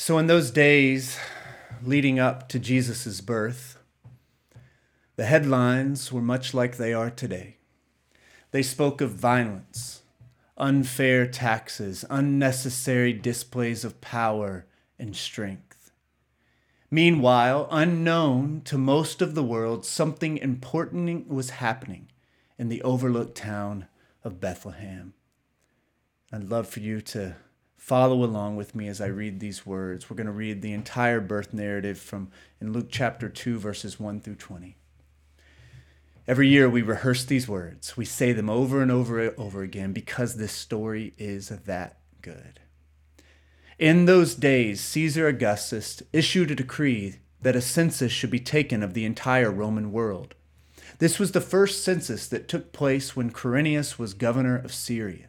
So, in those days leading up to Jesus' birth, the headlines were much like they are today. They spoke of violence, unfair taxes, unnecessary displays of power and strength. Meanwhile, unknown to most of the world, something important was happening in the overlooked town of Bethlehem. I'd love for you to follow along with me as I read these words. We're going to read the entire birth narrative from in Luke chapter 2 verses 1 through 20. Every year we rehearse these words. We say them over and over and over again because this story is that good. In those days, Caesar Augustus issued a decree that a census should be taken of the entire Roman world. This was the first census that took place when Quirinius was governor of Syria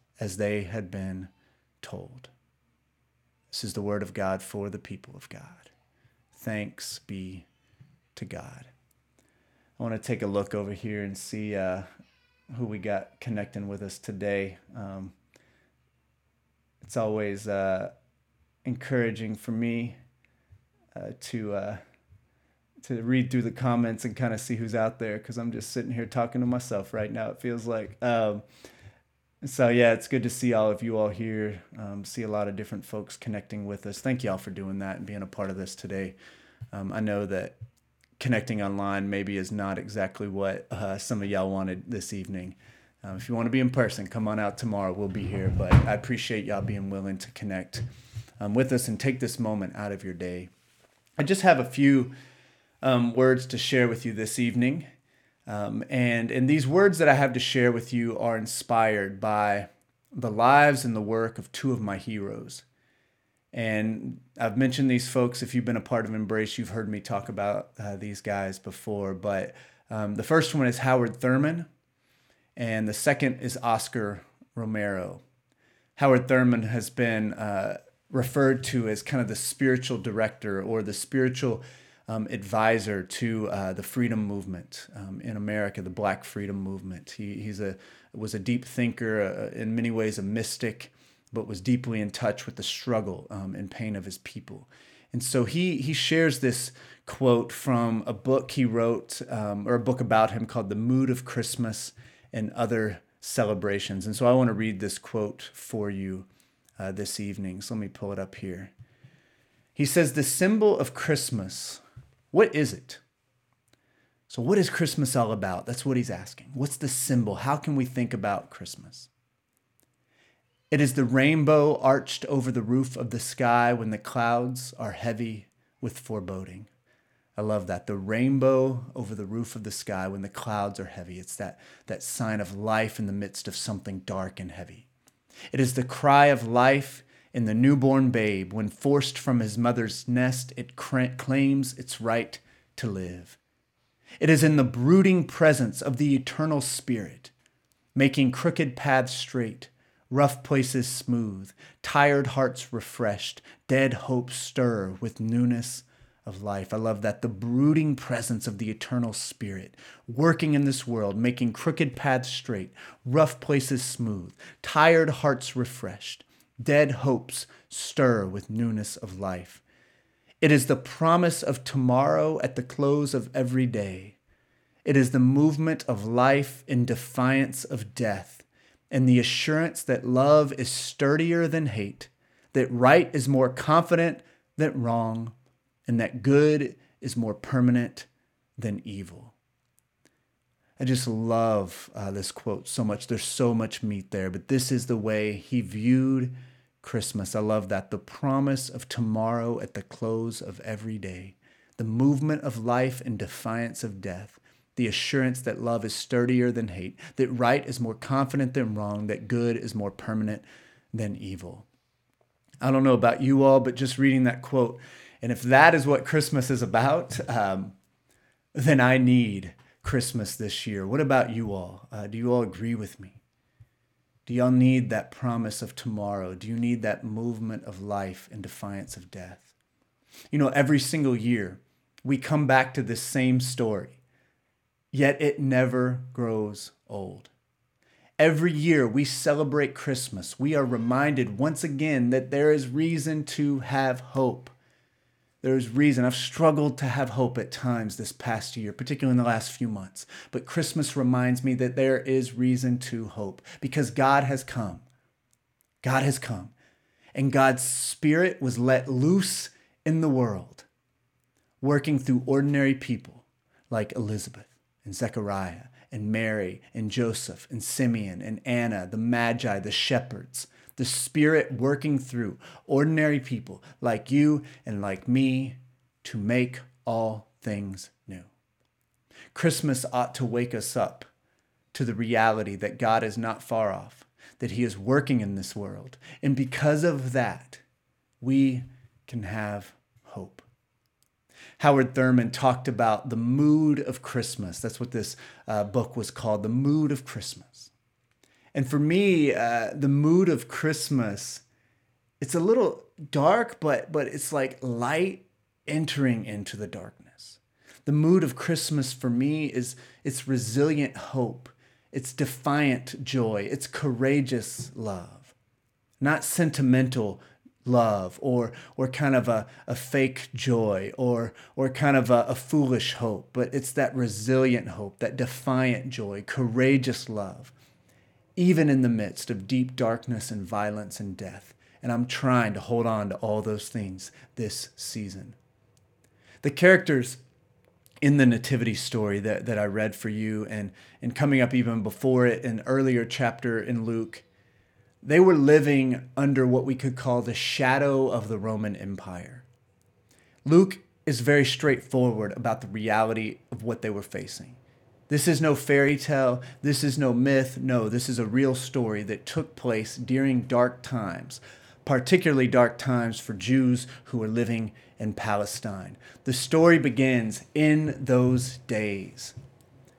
as they had been told. This is the word of God for the people of God. Thanks be to God. I want to take a look over here and see uh, who we got connecting with us today. Um, it's always uh, encouraging for me uh, to uh, to read through the comments and kind of see who's out there because I'm just sitting here talking to myself right now. It feels like. Um, so yeah, it's good to see all of you all here. Um, see a lot of different folks connecting with us. Thank y'all for doing that and being a part of this today. Um, I know that connecting online maybe is not exactly what uh, some of y'all wanted this evening. Um, if you want to be in person, come on out tomorrow. We'll be here. But I appreciate y'all being willing to connect um, with us and take this moment out of your day. I just have a few um, words to share with you this evening. Um, and, and these words that I have to share with you are inspired by the lives and the work of two of my heroes. And I've mentioned these folks. If you've been a part of Embrace, you've heard me talk about uh, these guys before. But um, the first one is Howard Thurman, and the second is Oscar Romero. Howard Thurman has been uh, referred to as kind of the spiritual director or the spiritual um, advisor to uh, the freedom movement um, in America, the Black Freedom Movement. He he's a was a deep thinker, uh, in many ways a mystic, but was deeply in touch with the struggle um, and pain of his people. And so he he shares this quote from a book he wrote, um, or a book about him called "The Mood of Christmas and Other Celebrations." And so I want to read this quote for you uh, this evening. So let me pull it up here. He says, The symbol of Christmas what is it? So, what is Christmas all about? That's what he's asking. What's the symbol? How can we think about Christmas? It is the rainbow arched over the roof of the sky when the clouds are heavy with foreboding. I love that. The rainbow over the roof of the sky when the clouds are heavy. It's that, that sign of life in the midst of something dark and heavy. It is the cry of life in the newborn babe when forced from his mother's nest, it claims its right to live. It is in the brooding presence of the eternal Spirit, making crooked paths straight, rough places smooth, tired hearts refreshed, dead hopes stir with newness of life. I love that. The brooding presence of the eternal spirit working in this world, making crooked paths straight, rough places smooth, tired hearts refreshed, dead hopes stir with newness of life. It is the promise of tomorrow at the close of every day. It is the movement of life in defiance of death, and the assurance that love is sturdier than hate, that right is more confident than wrong, and that good is more permanent than evil. I just love uh, this quote so much. There's so much meat there, but this is the way he viewed Christmas. I love that. The promise of tomorrow at the close of every day, the movement of life in defiance of death, the assurance that love is sturdier than hate, that right is more confident than wrong, that good is more permanent than evil. I don't know about you all, but just reading that quote, and if that is what Christmas is about, um, then I need Christmas this year. What about you all? Uh, do you all agree with me? Do y'all need that promise of tomorrow? Do you need that movement of life in defiance of death? You know, every single year we come back to this same story, yet it never grows old. Every year we celebrate Christmas, we are reminded once again that there is reason to have hope there's reason. I've struggled to have hope at times this past year, particularly in the last few months. But Christmas reminds me that there is reason to hope because God has come. God has come. And God's Spirit was let loose in the world, working through ordinary people like Elizabeth and Zechariah and Mary and Joseph and Simeon and Anna, the Magi, the shepherds the Spirit working through ordinary people like you and like me to make all things new. Christmas ought to wake us up to the reality that God is not far off, that He is working in this world. And because of that, we can have hope. Howard Thurman talked about the mood of Christmas. That's what this uh, book was called, The Mood of Christmas. And for me, uh, the mood of Christmas, it's a little dark, but but it's like light entering into the darkness. The mood of Christmas for me is it's resilient hope, it's defiant joy, it's courageous love, not sentimental love or or kind of a, a fake joy or or kind of a, a foolish hope, but it's that resilient hope, that defiant joy, courageous love even in the midst of deep darkness and violence and death. And I'm trying to hold on to all those things this season. The characters in the nativity story that, that I read for you and, and coming up even before it, an earlier chapter in Luke, they were living under what we could call the shadow of the Roman Empire. Luke is very straightforward about the reality of what they were facing. This is no fairy tale. This is no myth. No, this is a real story that took place during dark times, particularly dark times for Jews who were living in Palestine. The story begins in those days.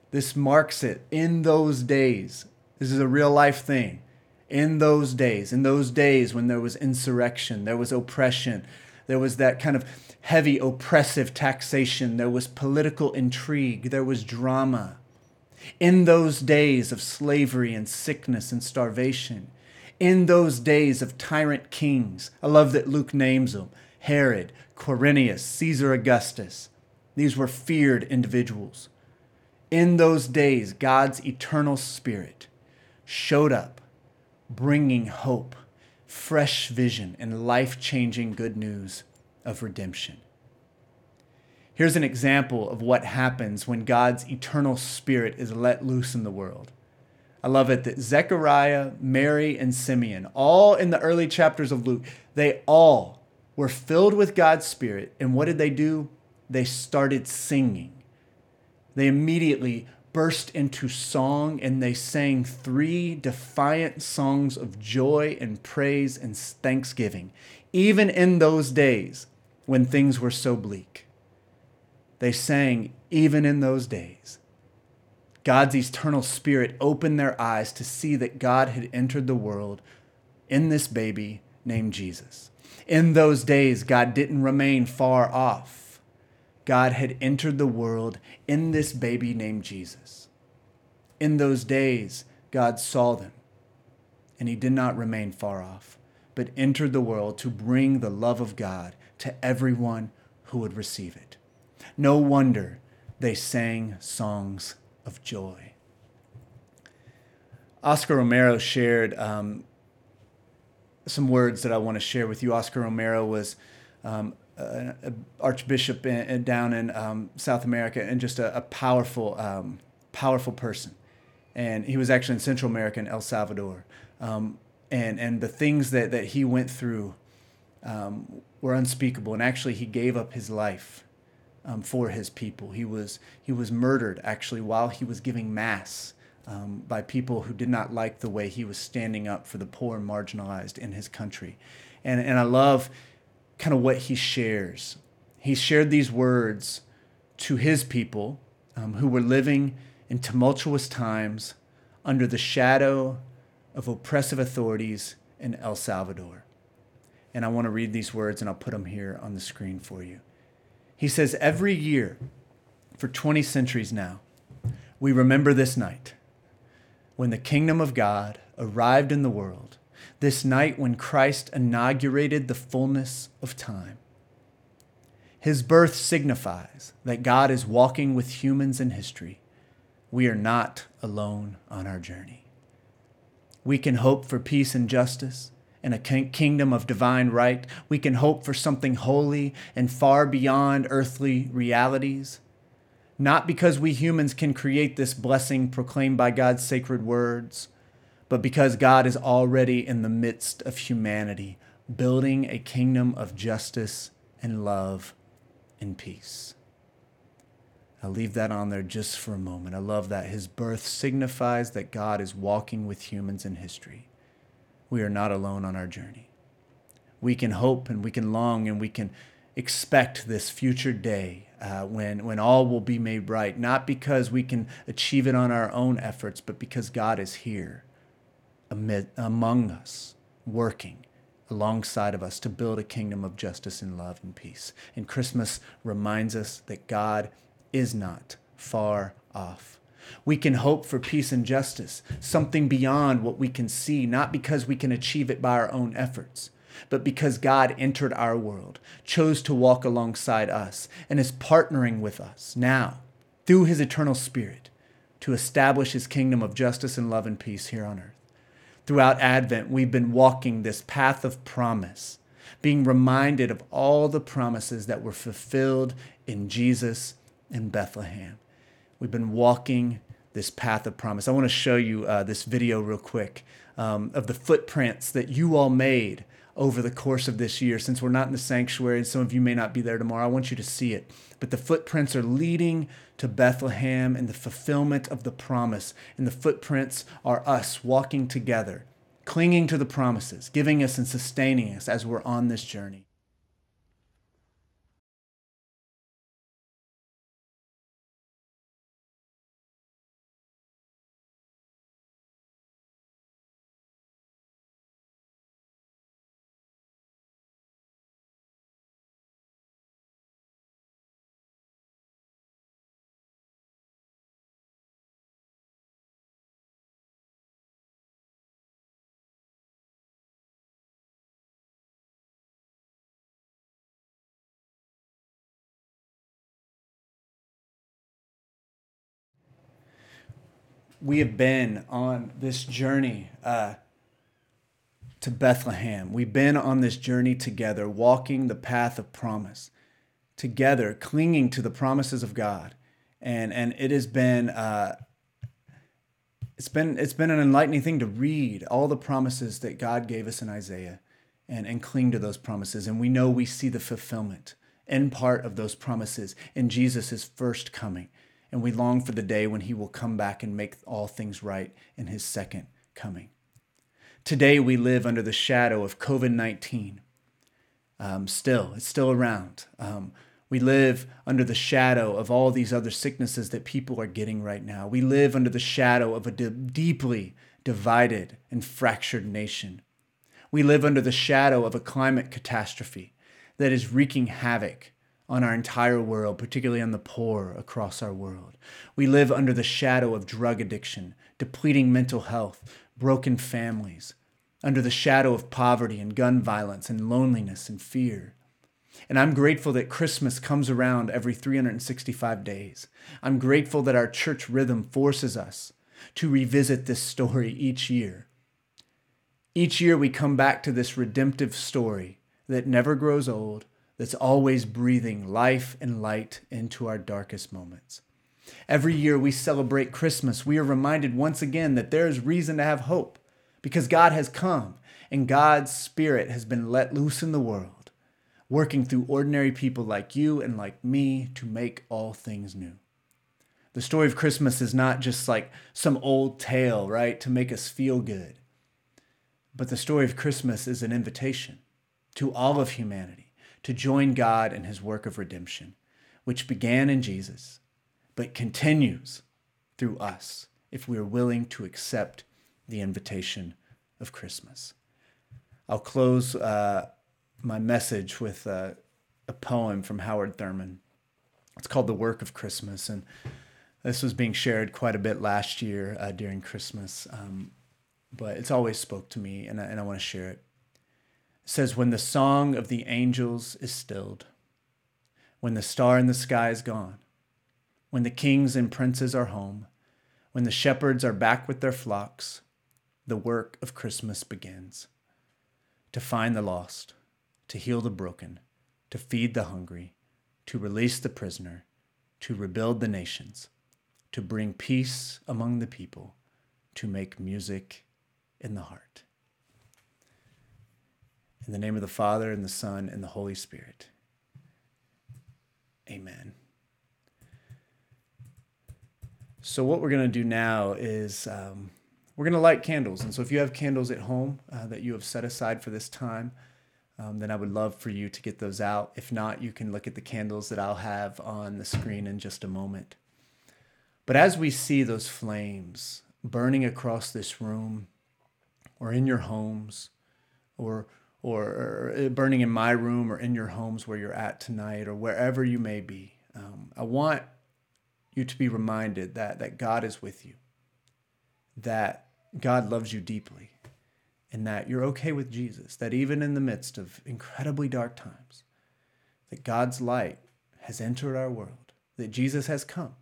This marks it in those days. This is a real life thing. In those days, in those days when there was insurrection, there was oppression, there was that kind of heavy oppressive taxation, there was political intrigue, there was drama in those days of slavery and sickness and starvation, in those days of tyrant kings, I love that Luke names them Herod, Quirinius, Caesar Augustus. These were feared individuals. In those days, God's eternal spirit showed up, bringing hope, fresh vision, and life changing good news of redemption. Here's an example of what happens when God's eternal spirit is let loose in the world. I love it that Zechariah, Mary, and Simeon, all in the early chapters of Luke, they all were filled with God's Spirit. And what did they do? They started singing. They immediately burst into song and they sang three defiant songs of joy and praise and thanksgiving, even in those days when things were so bleak. They sang even in those days. God's eternal spirit opened their eyes to see that God had entered the world in this baby named Jesus. In those days, God didn't remain far off. God had entered the world in this baby named Jesus. In those days, God saw them, and he did not remain far off, but entered the world to bring the love of God to everyone who would receive it. No wonder they sang songs of joy. Oscar Romero shared um, some words that I want to share with you. Oscar Romero was um, an archbishop in, in, down in um, South America and just a, a powerful, um, powerful person. And he was actually in Central America in El Salvador. Um, and, and the things that, that he went through um, were unspeakable. And actually, he gave up his life um, for his people. He was, he was murdered actually while he was giving mass um, by people who did not like the way he was standing up for the poor and marginalized in his country. And, and I love kind of what he shares. He shared these words to his people um, who were living in tumultuous times under the shadow of oppressive authorities in El Salvador. And I want to read these words and I'll put them here on the screen for you. He says, Every year for 20 centuries now, we remember this night when the kingdom of God arrived in the world, this night when Christ inaugurated the fullness of time. His birth signifies that God is walking with humans in history. We are not alone on our journey. We can hope for peace and justice in a kingdom of divine right. We can hope for something holy and far beyond earthly realities not because we humans can create this blessing proclaimed by God's sacred words, but because God is already in the midst of humanity, building a kingdom of justice and love and peace. I'll leave that on there just for a moment. I love that. His birth signifies that God is walking with humans in history. We are not alone on our journey. We can hope and we can long and we can expect this future day uh, when, when all will be made right, not because we can achieve it on our own efforts, but because God is here amid, among us, working alongside of us to build a kingdom of justice and love and peace. And Christmas reminds us that God is not far off. We can hope for peace and justice, something beyond what we can see, not because we can achieve it by our own efforts, but because God entered our world, chose to walk alongside us, and is partnering with us now through his eternal spirit to establish his kingdom of justice and love and peace here on earth. Throughout Advent, we've been walking this path of promise, being reminded of all the promises that were fulfilled in Jesus in Bethlehem. We've been walking this path of promise. I want to show you uh, this video real quick um, of the footprints that you all made over the course of this year. Since we're not in the sanctuary and some of you may not be there tomorrow, I want you to see it. But the footprints are leading to Bethlehem and the fulfillment of the promise. And the footprints are us walking together, clinging to the promises, giving us and sustaining us as we're on this journey. We have been on this journey uh, to Bethlehem. We've been on this journey together, walking the path of promise together, clinging to the promises of God. And, and it has been uh, it's been it's been an enlightening thing to read all the promises that God gave us in Isaiah and, and cling to those promises. And we know we see the fulfillment in part of those promises in Jesus' first coming. And we long for the day when he will come back and make all things right in his second coming. Today, we live under the shadow of COVID 19. Um, still, it's still around. Um, we live under the shadow of all these other sicknesses that people are getting right now. We live under the shadow of a de- deeply divided and fractured nation. We live under the shadow of a climate catastrophe that is wreaking havoc on our entire world, particularly on the poor across our world. We live under the shadow of drug addiction, depleting mental health, broken families, under the shadow of poverty and gun violence and loneliness and fear. And I'm grateful that Christmas comes around every 365 days. I'm grateful that our church rhythm forces us to revisit this story each year. Each year we come back to this redemptive story that never grows old, that's always breathing life and light into our darkest moments. Every year we celebrate Christmas, we are reminded once again that there is reason to have hope because God has come and God's Spirit has been let loose in the world, working through ordinary people like you and like me to make all things new. The story of Christmas is not just like some old tale, right, to make us feel good. But the story of Christmas is an invitation to all of humanity to join God in his work of redemption, which began in Jesus, but continues through us if we are willing to accept the invitation of Christmas. I'll close uh, my message with a poem from Howard Thurman. It's called The Work of Christmas. And this was being shared quite a bit last year uh, during Christmas, um, but it's always spoke to me, and I, and I want to share. It says, When the song of the angels is stilled, when the star in the sky is gone, when the kings and princes are home, when the shepherds are back with their flocks, the work of Christmas begins. To find the lost, to heal the broken, to feed the hungry, to release the prisoner, to rebuild the nations to bring peace among the people, to make music in the heart. In the name of the Father, and the Son, and the Holy Spirit. Amen. So, what we're going to do now is um, we're going to light candles. And so, if you have candles at home uh, that you have set aside for this time, um, then I would love for you to get those out. If not, you can look at the candles that I'll have on the screen in just a moment. But as we see those flames burning across this room or in your homes or, or, burning in my room or in your homes where you're at tonight or wherever you may be, um, I want you to be reminded that, that God is with you, that God loves you deeply, and that you're okay with Jesus, that even in the midst of incredibly dark times, that God's light has entered our world, that Jesus has come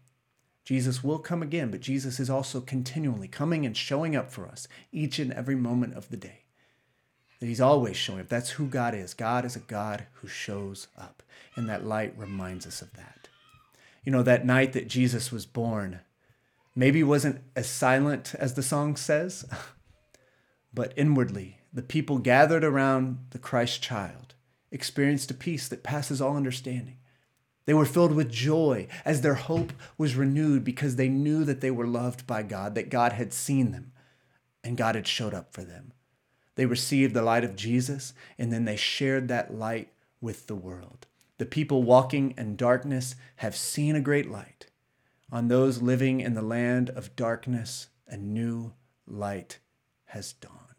Jesus will come again, but Jesus is also continually coming and showing up for us each and every moment of the day. That he's always showing up. That's who God is. God is a God who shows up. And that light reminds us of that. You know, that night that Jesus was born, maybe wasn't as silent as the song says, but inwardly, the people gathered around the Christ child experienced a peace that passes all understanding. They were filled with joy as their hope was renewed because they knew that they were loved by God, that God had seen them, and God had showed up for them. They received the light of Jesus, and then they shared that light with the world. The people walking in darkness have seen a great light. On those living in the land of darkness, a new light has dawned.